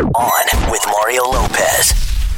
On with Mario Lopez.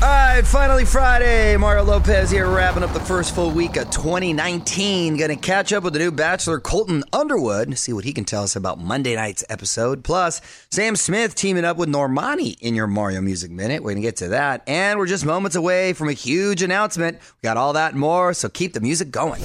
All right, finally Friday. Mario Lopez here, wrapping up the first full week of 2019. Going to catch up with the new Bachelor, Colton Underwood, see what he can tell us about Monday night's episode. Plus, Sam Smith teaming up with Normani in your Mario Music Minute. We're going to get to that. And we're just moments away from a huge announcement. We got all that and more, so keep the music going.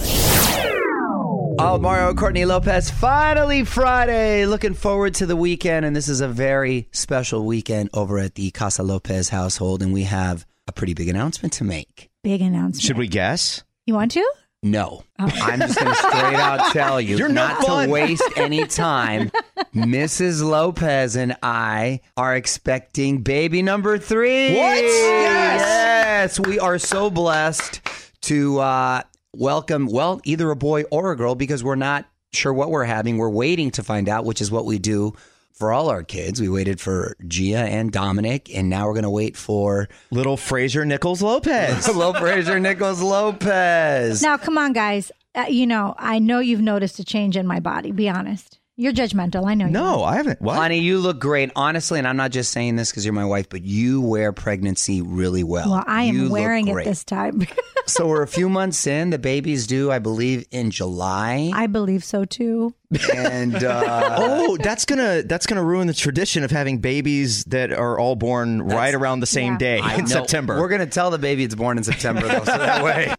Oh, Mario Courtney Lopez, finally Friday. Looking forward to the weekend. And this is a very special weekend over at the Casa Lopez household. And we have a pretty big announcement to make. Big announcement. Should we guess? You want to? No. I'm just going to straight out tell you You're not fun. to waste any time. Mrs. Lopez and I are expecting baby number three. What? Yes. Yes. We are so blessed to uh, welcome, well, either a boy or a girl because we're not sure what we're having. We're waiting to find out, which is what we do for all our kids. We waited for Gia and Dominic, and now we're going to wait for Little Fraser Nichols Lopez. Low Fraser Nichols Lopez. Now, come on, guys. Uh, you know, I know you've noticed a change in my body. Be honest. You're judgmental. I know you. no, I haven't. What? Honey, you look great. Honestly, and I'm not just saying this because you're my wife, but you wear pregnancy really well. Well, I am You look wearing it great. this time. so we're a few months in. The baby's due, I believe, in July. I believe so too. and uh, Oh, that's gonna that's gonna ruin the tradition of having babies that are all born right around the same Yeah. day I in know- September. We're gonna tell the baby it's born in September, though, so that way.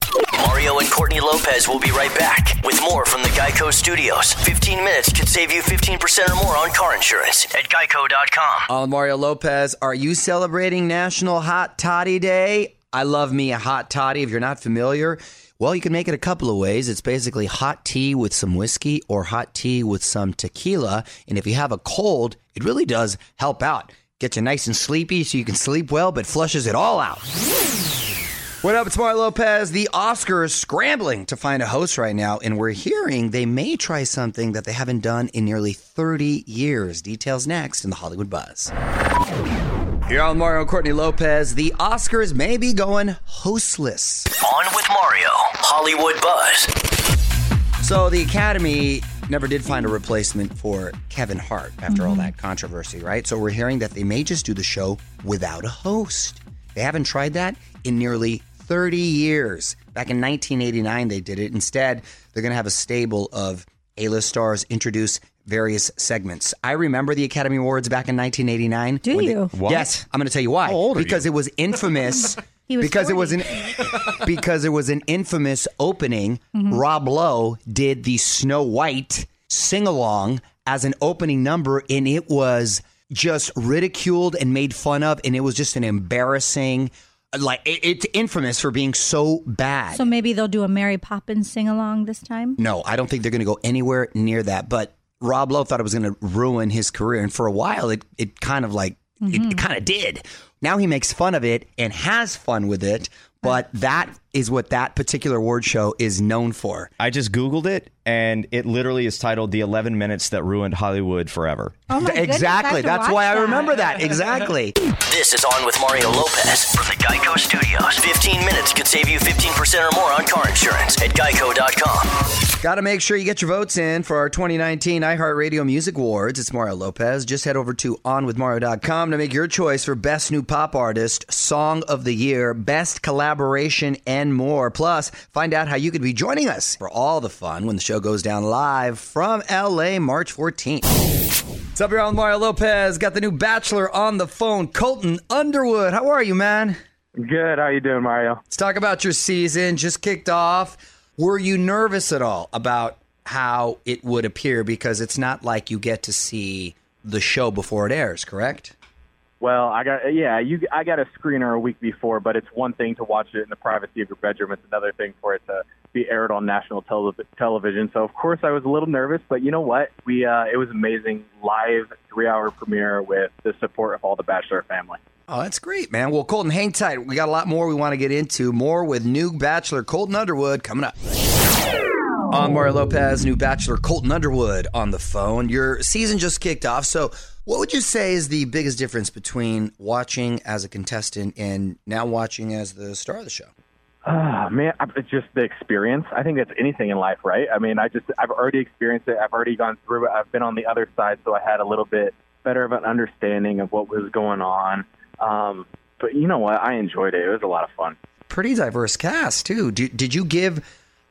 Mario and Courtney Lopez will be right back with more from the Geico Studios. 15 minutes could save you 15% or more on car insurance at geico.com. Oh, uh, Mario Lopez, are you celebrating National Hot Toddy Day? I love me a hot toddy. If you're not familiar, well, you can make it a couple of ways. It's basically hot tea with some whiskey or hot tea with some tequila. And if you have a cold, it really does help out. Get you nice and sleepy so you can sleep well, but flushes it all out. What up? It's Mario Lopez. The Oscars scrambling to find a host right now, and we're hearing they may try something that they haven't done in nearly 30 years. Details next in the Hollywood Buzz. Here on Mario and Courtney Lopez, the Oscars may be going hostless. On with Mario, Hollywood Buzz. So the Academy never did find a replacement for Kevin Hart after all mm-hmm. that controversy, right? So we're hearing that they may just do the show without a host. They haven't tried that in nearly 30 years. Back in 1989, they did it. Instead, they're going to have a stable of A-list stars introduce various segments. I remember the Academy Awards back in 1989. Do when they- you? Yes, I'm going to tell you why. How old are because it was infamous. He was because it was an because it was an infamous opening. Mm-hmm. Rob Lowe did the Snow White sing along as an opening number, and it was just ridiculed and made fun of, and it was just an embarrassing. Like it, it's infamous for being so bad. So maybe they'll do a Mary Poppins sing along this time. No, I don't think they're going to go anywhere near that. But Rob Lowe thought it was going to ruin his career, and for a while, it it kind of like it, it mm-hmm. kind of did. Now he makes fun of it and has fun with it, but that is what that particular award show is known for. I just googled it, and it literally is titled "The 11 Minutes That Ruined Hollywood Forever." Oh my goodness, exactly. That's watch why I remember that. Exactly. This is On with Mario Lopez from the Geico Studios. 15 minutes could save you 15% or more on car insurance at geico.com. Got to make sure you get your votes in for our 2019 iHeartRadio Music Awards. It's Mario Lopez. Just head over to onwithmario.com to make your choice for Best New Pop Artist, Song of the Year, Best Collaboration, and more. Plus, find out how you could be joining us for all the fun when the show goes down live from LA March 14th. What's up, y'all? Mario Lopez. Got the new Bachelor on the phone, Colton Underwood. How are you, man? Good. How you doing, Mario? Let's talk about your season. Just kicked off. Were you nervous at all about how it would appear? Because it's not like you get to see the show before it airs, correct? Well, I got yeah, you. I got a screener a week before, but it's one thing to watch it in the privacy of your bedroom. It's another thing for it to be aired on national tele- television. So of course I was a little nervous, but you know what? We uh, it was amazing live three hour premiere with the support of all the Bachelor family. Oh, that's great, man. Well, Colton, hang tight. We got a lot more we want to get into. More with new Bachelor Colton Underwood coming up. On Mario Lopez, new Bachelor Colton Underwood on the phone. Your season just kicked off. So, what would you say is the biggest difference between watching as a contestant and now watching as the star of the show? Oh, man, it's just the experience. I think that's anything in life, right? I mean, I just I've already experienced it. I've already gone through it. I've been on the other side, so I had a little bit better of an understanding of what was going on. Um, but you know what? I enjoyed it. It was a lot of fun. Pretty diverse cast too. Did, did you give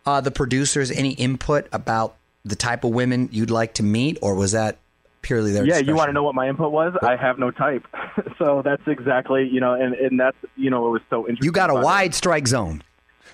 uh, the producers any input about the type of women you'd like to meet, or was that purely their? Yeah, discretion? you want to know what my input was? I have no type, so that's exactly you know, and and that's you know, it was so interesting. You got a about it. wide strike zone.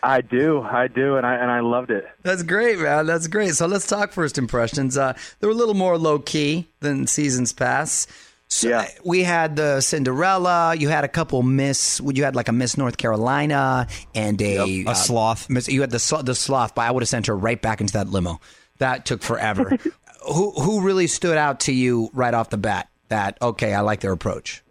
I do, I do, and I and I loved it. That's great, man. That's great. So let's talk first impressions. Uh, they were a little more low key than seasons past. So Yeah. we had the Cinderella. You had a couple Miss. You had like a Miss North Carolina and a, A sloth. Miss, you had the the sloth, but I would have sent her right back into that limo. That took forever. who who really stood out to you right off the bat? That okay, I like their approach.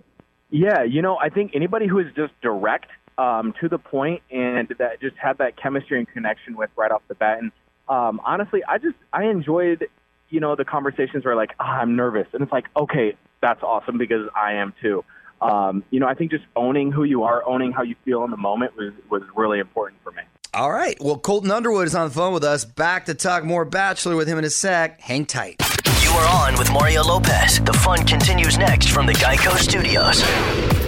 Yeah, you know, I think anybody who is just direct um, to the point and that just had that chemistry and connection with right off the bat. And um, honestly, I just I enjoyed, you know, the conversations where like, ah, I'm nervous, and it's like, okay, that's awesome because I am too. Um, you know, I think just owning who you are, owning how you feel in the moment was was really important for me. All right. Well, Colton Underwood is on the phone with us. Back to talk more Bachelor with him in a sec. Hang tight. You are on with Mario Lopez. The fun continues next from the Geico Studios.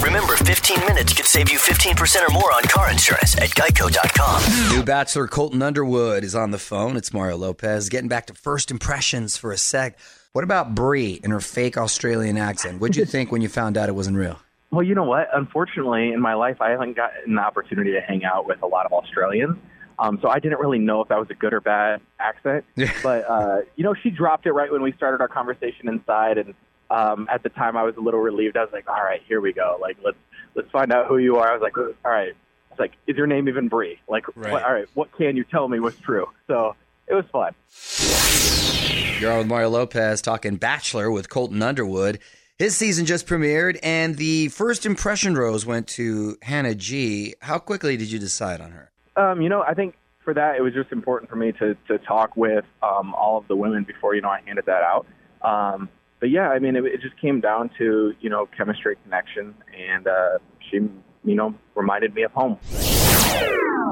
Remember, 15 minutes could save you 15% or more on car insurance at geico.com. New Bachelor Colton Underwood is on the phone. It's Mario Lopez. Getting back to first impressions for a sec. What about Bri and her fake Australian accent? What'd you think when you found out it wasn't real? Well, you know what? Unfortunately, in my life, I haven't gotten the opportunity to hang out with a lot of Australians. Um, so I didn't really know if that was a good or bad accent. but, uh, you know, she dropped it right when we started our conversation inside. And um, at the time, I was a little relieved. I was like, all right, here we go. Like, let's let's find out who you are. I was like, all right. It's like, is your name even Bri? Like, Right. what, all right, what can you tell me was true? So it was fun. You're on with Mario Lopez talking Bachelor with Colton Underwood. His season just premiered, and the first impression rose went to Hannah G. How quickly did you decide on her? Um, you know, I think for that, it was just important for me to, to talk with um, all of the women before, you know, I handed that out. Um, but yeah, I mean, it, it just came down to, you know, chemistry, connection, and uh, she, you know, reminded me of home.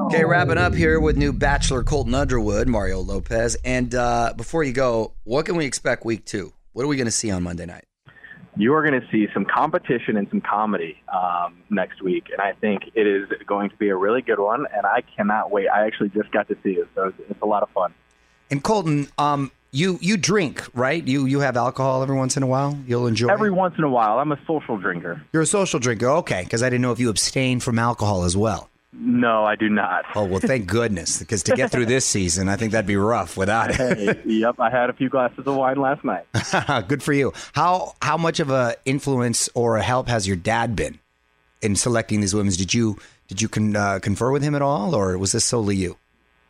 Okay, wrapping up here with new Bachelor Colton Underwood, Mario Lopez. And uh, before you go, what can we expect week two? What are we going to see on Monday night? You are going to see some competition and some comedy um, next week, and I think it is going to be a really good one, and I cannot wait. I actually just got to see it, so it's, it's a lot of fun. And Colton, um, you you drink, right? You you have alcohol every once in a while. You'll enjoy. Every it? once in a while, I'm a social drinker. You're a social drinker, okay? Because I didn't know if you abstain from alcohol as well. No, I do not. Oh well, thank goodness, because to get through this season, I think that'd be rough without it. Yep, I had a few glasses of wine last night. Good for you. How how much of a influence or a help has your dad been in selecting these women? Did you did you con, uh, confer with him at all, or was this solely you?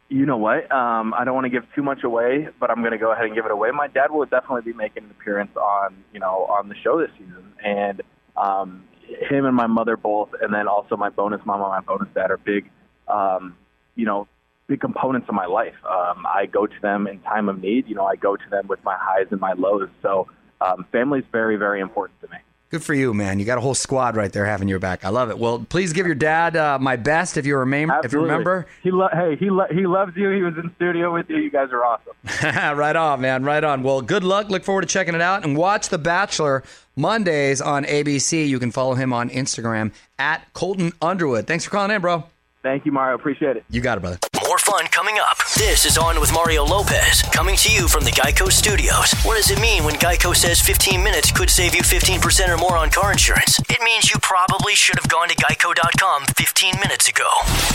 You know what? Um, I don't want to give too much away, but I'm going to go ahead and give it away. My dad will definitely be making an appearance on, you know, on the show this season, and um, him and my mother both, and then also my bonus mom and my bonus dad are big, um, you know, big components of my life. Um, I go to them in time of need. You know, I go to them with my highs and my lows. So um, family is very, very important to me. Good for you, man. You got a whole squad right there having your back. I love it. Well, please give your dad uh, my best if you remember. If you remember, he lo- hey, he lo- he loves you. He was in studio with you. You guys are awesome. right on, man. Right on. Well, good luck. Look forward to checking it out and watch The Bachelor Mondays on ABC. You can follow him on Instagram at Colton Underwood. Thanks for calling in, bro. Thank you, Mario. Appreciate it. You got it, brother. More fun coming up. This is On with Mario Lopez, coming to you from the Geico Studios. What does it mean when Geico says 15 minutes could save you 15% or more on car insurance? It means you probably should have gone to geico.com 15 minutes ago.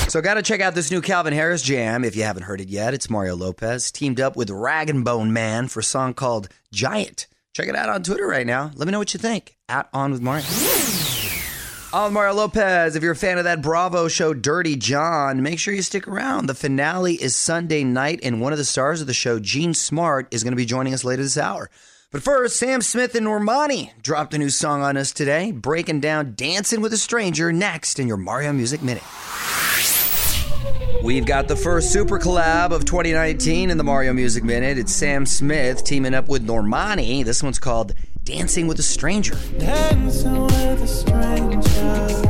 So, got to check out this new Calvin Harris jam if you haven't heard it yet. It's Mario Lopez teamed up with Rag'n'Bone Man for a song called Giant. Check it out on Twitter right now. Let me know what you think. At On with Mario. On Mario Lopez. If you're a fan of that Bravo show, Dirty John, make sure you stick around. The finale is Sunday night, and one of the stars of the show, Jean Smart, is going to be joining us later this hour. But first, Sam Smith and Normani dropped a new song on us today, breaking down Dancing with a Stranger next in your Mario Music Minute. We've got the first super collab of 2019 in the Mario Music Minute. It's Sam Smith teaming up with Normani. This one's called Dancing with a Stranger. Dancing with a stranger.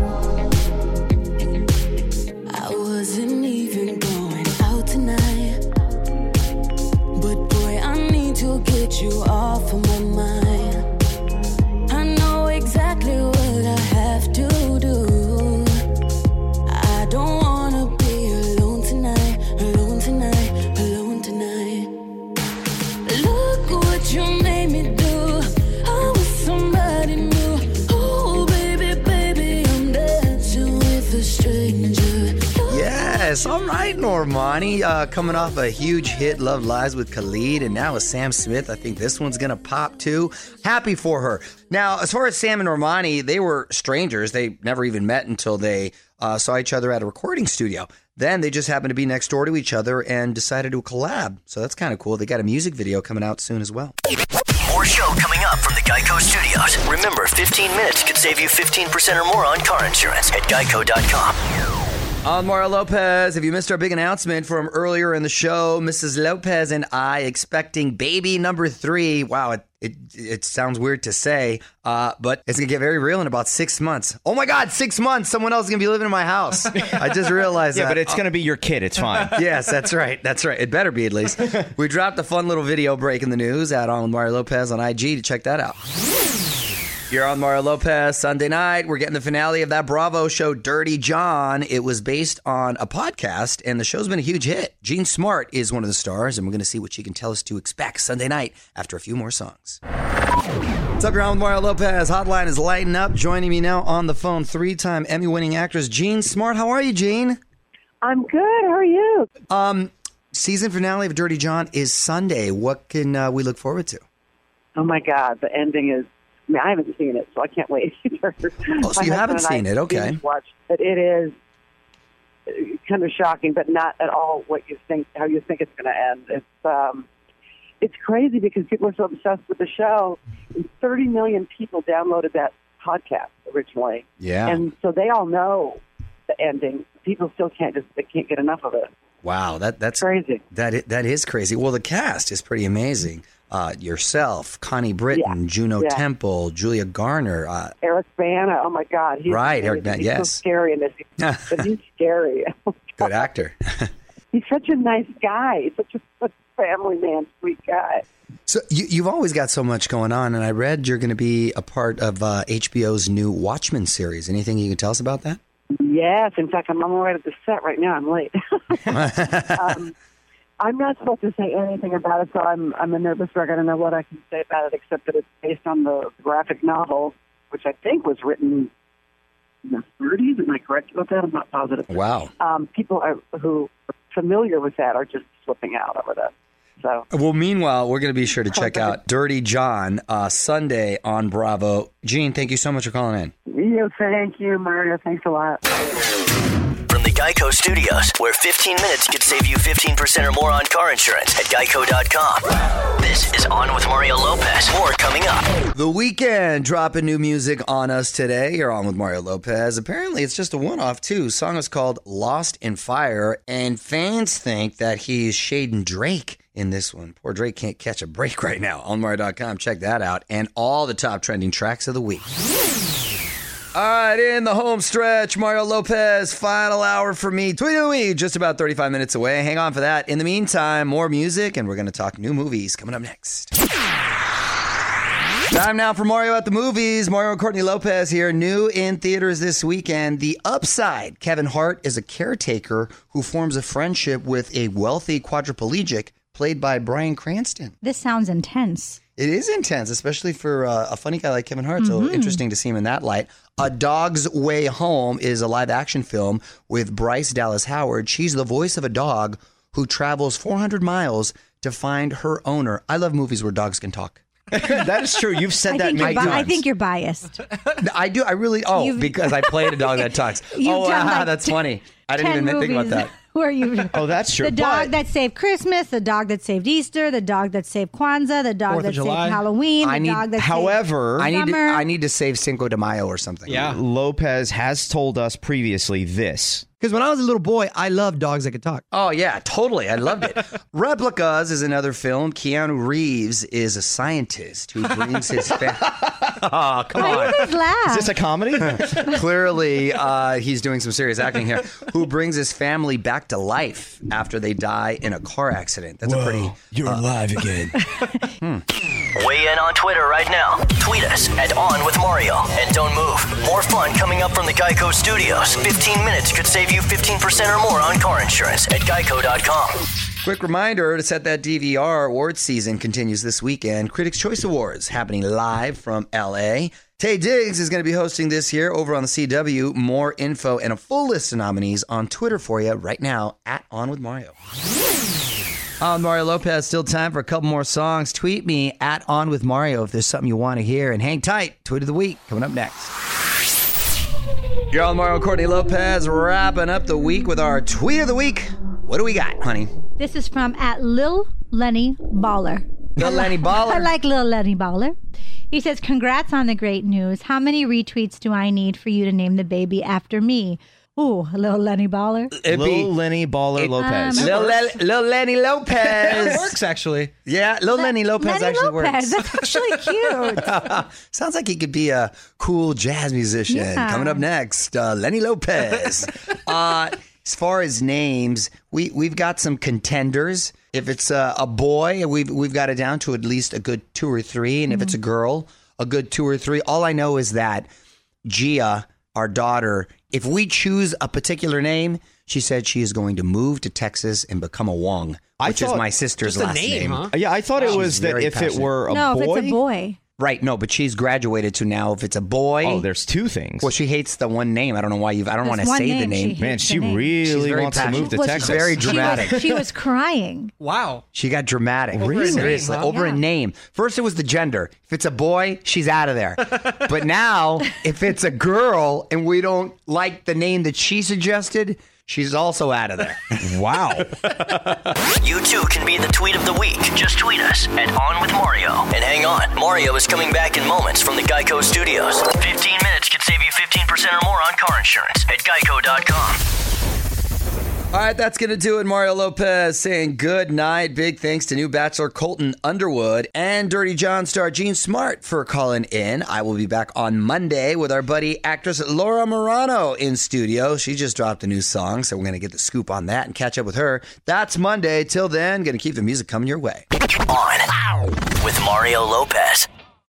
Uh, coming off a huge hit, Love Lies with Khalid, and now with Sam Smith. I think this one's gonna pop too. Happy for her. Now, as far as Sam and Normani, they were strangers. They never even met until they uh, saw each other at a recording studio. Then they just happened to be next door to each other and decided to collab. So that's kind of cool. They got a music video coming out soon as well. More show coming up from the Geico Studios. Remember, 15 minutes could save you 15% or more on car insurance at geico.com. I'm Mario Lopez. If you missed our big announcement from earlier in the show, Mrs. Lopez and I expecting baby number three. Wow, it it, it sounds weird to say, uh, but it's gonna get very real in about six months. Oh my God, six months! Someone else is gonna be living in my house. I just realized Yeah, that. but it's going to be your kid. It's fine. yes, that's right. That's right. It better be at least. We dropped a fun little video break in the news at on Mario Lopez on IG to check that out. You're on Mario Lopez Sunday night. We're getting the finale of that Bravo show, Dirty John. It was based on a podcast, and the show's been a huge hit. Jean Smart is one of the stars, and we're going to see what she can tell us to expect Sunday night after a few more songs. What's up, you're on with Mario Lopez. Hotline is lighting up. Joining me now on the phone, three-time Emmy-winning actress Jean Smart. How are you, Jean? I'm good. How are you? Um, season finale of Dirty John is Sunday. What can uh, we look forward to? Oh my God, the ending is. I mean, I haven't seen it, so I can't wait either. Oh, so you haven't husband and I seen it, okay. binge-watched it. It is uh, kind of shocking, but not at all what you think, how you think it's going to end. It's um, it's crazy because people are so obsessed with the show. 30 million people downloaded that podcast originally, Yeah. and so they all know the ending. People still can't just they can't get enough of it. wow, that that's Crazy. That that is crazy. Well, the cast is pretty amazing. Uh, yourself, Connie Britton, Yeah. Juno Yeah. Temple, Julia Garner. Uh, Eric Bana. Oh my God, he's Right, Eric. Bana, He's yes. so scary in this, but he's scary. good actor. he's such a nice guy. He's such a, such family man, sweet guy. so you, you've always got so much going on, and I read you're going to be a part of uh, HBO's new Watchmen series. Anything you can tell us about that? Yes, in fact, I'm on my way to the set right now. I'm late. um, I'm not supposed to say anything about it, so I'm I'm a nervous wreck. I don't know what I can say about it except that it's based on the graphic novel, which I think was written in the 30s. Am I correct about that? I'm not positive. Wow. Um, people are, who are familiar with that are just flipping out over that. So Well, meanwhile, we're going to be sure to check out Dirty John uh, Sunday on Bravo. Jean, thank you so much for calling in. you, thank you, Mario. Thanks a lot. Geico Studios, where 15 minutes could save you 15% or more on car insurance at geico.com. This is On with Mario Lopez. More coming up. The Weeknd dropping new music on us today. You're on with Mario Lopez. Apparently, it's just a one off, too. song is called Lost in Fire, and fans think that he's shading Drake in this one. Poor Drake can't catch a break right now. On Mario.com, check that out. And all the top trending tracks of the week. All right, in the home stretch, Mario Lopez, final hour for me. Tweet just about 35 minutes away. Hang on for that. In the meantime, more music, and we're going to talk new movies coming up next. Time now for Mario at the movies. Mario and Courtney Lopez here, new in theaters this weekend. The Upside. Kevin Hart is a caretaker who forms a friendship with a wealthy quadriplegic played by Bryan Cranston. This sounds intense. It is intense, especially for uh, a funny guy like Kevin Hart. So interesting to see him in that light. A Dog's Way Home is a live action film with Bryce Dallas Howard. She's the voice of a dog who travels 400 miles to find her owner. I love movies where dogs can talk. that is true. You've said I that many bi- times. I think you're biased. I do. I really. Oh, You've- because I played a dog that talks. Oh, like, that's t- funny. I didn't 10 even think about that. Where you? Oh, that's true. The dog But- that saved Christmas, the dog that saved Easter, the dog that saved Kwanzaa, the dog Fourth that of saved July. Halloween, the I need- dog that However, I need. To, I need to save Cinco de Mayo or something. Yeah. Lopez has told us previously this. Because when I was a little boy, I loved dogs that could talk. Oh yeah, totally. I loved it. Replicas is another film. Keanu Reeves is a scientist who brings his family. Oh, come. Why on. do you guys laugh? Is this a comedy? Clearly, uh, he's doing some serious acting here. Who brings his family back to life after they die in a car accident? That's a pretty. You're alive again. Weigh in on Twitter right now. Tweet us at On With Mario. And don't move. More fun coming up from the Geico Studios. 15 minutes could save you 15% or more on car insurance at geico.com. Quick reminder to set that DVR awards season continues this weekend. Critics' Choice Awards happening live from LA. Taye Diggs is going to be hosting this year over on the CW. More info and a full list of nominees on Twitter for you right now at On With Mario. I'm Mario Lopez. Still time for a couple more songs. Tweet me at On With Mario if there's something you want to hear. And hang tight. Tweet of the week coming up next. You're on Mario Courtney Lopez wrapping up the week with our tweet of the week. What do we got, honey? This is from at Lil Lenny Baller. Lil Lenny Baller. I like Lil Lenny Baller. He says, Congrats on the great news. How many retweets do I need for you to name the baby after me? Ooh, little Lenny Baller. It'd be Lenny Baller Lopez. Um, Lil, Le- Lil Lenny Lopez. That works actually. Yeah, Lil Lenny Lopez Lenny actually Lopez. works. That's actually cute. Sounds like he could be a cool jazz musician. Yeah. Coming up next, uh, Lenny Lopez. uh, as far as names, we we've got some contenders. If it's a, a boy, we've we've got it down to at least a good two or three, and if it's a girl, a good two or three. All I know is that Gia, our daughter, if we choose a particular name, she said she is going to move to Texas and become a Wong, I which is my sister's last name, huh? Yeah, I thought it She's was that very if it passionate. were a no, boy. if it's a boy. Right, no, but she's graduated to now. If it's a boy, Oh, there's two things. well, she hates the one name. I don't know why you. I don't want to one say the name name. she Man, hates she name. She's really very wants to move to passionate. Texas. Very She was- dramatic. She was crying. Wow. She got dramatic. Over a name, Seriously, huh? over a Yeah. name. First, it was the gender. If it's a boy, she's out of there. but now, if it's a girl and we don't like the name that she suggested, she's also out of there. wow. You too can be the tweet of the week. Just tweet us at On With Mario. And hang on, Mario is coming back in moments from the Geico Studios. 15 minutes could save you 15% or more on car insurance at geico.com. All right, that's going to do it. Mario Lopez saying good night. Big thanks to new bachelor Colton Underwood and Dirty John star Jean Smart for calling in. I will be back on Monday with our buddy actress Laura Marano in studio. She just dropped a new song, so we're going to get the scoop on that and catch up with her. That's Monday. Till then, going to keep the music coming your way. On with Mario Lopez.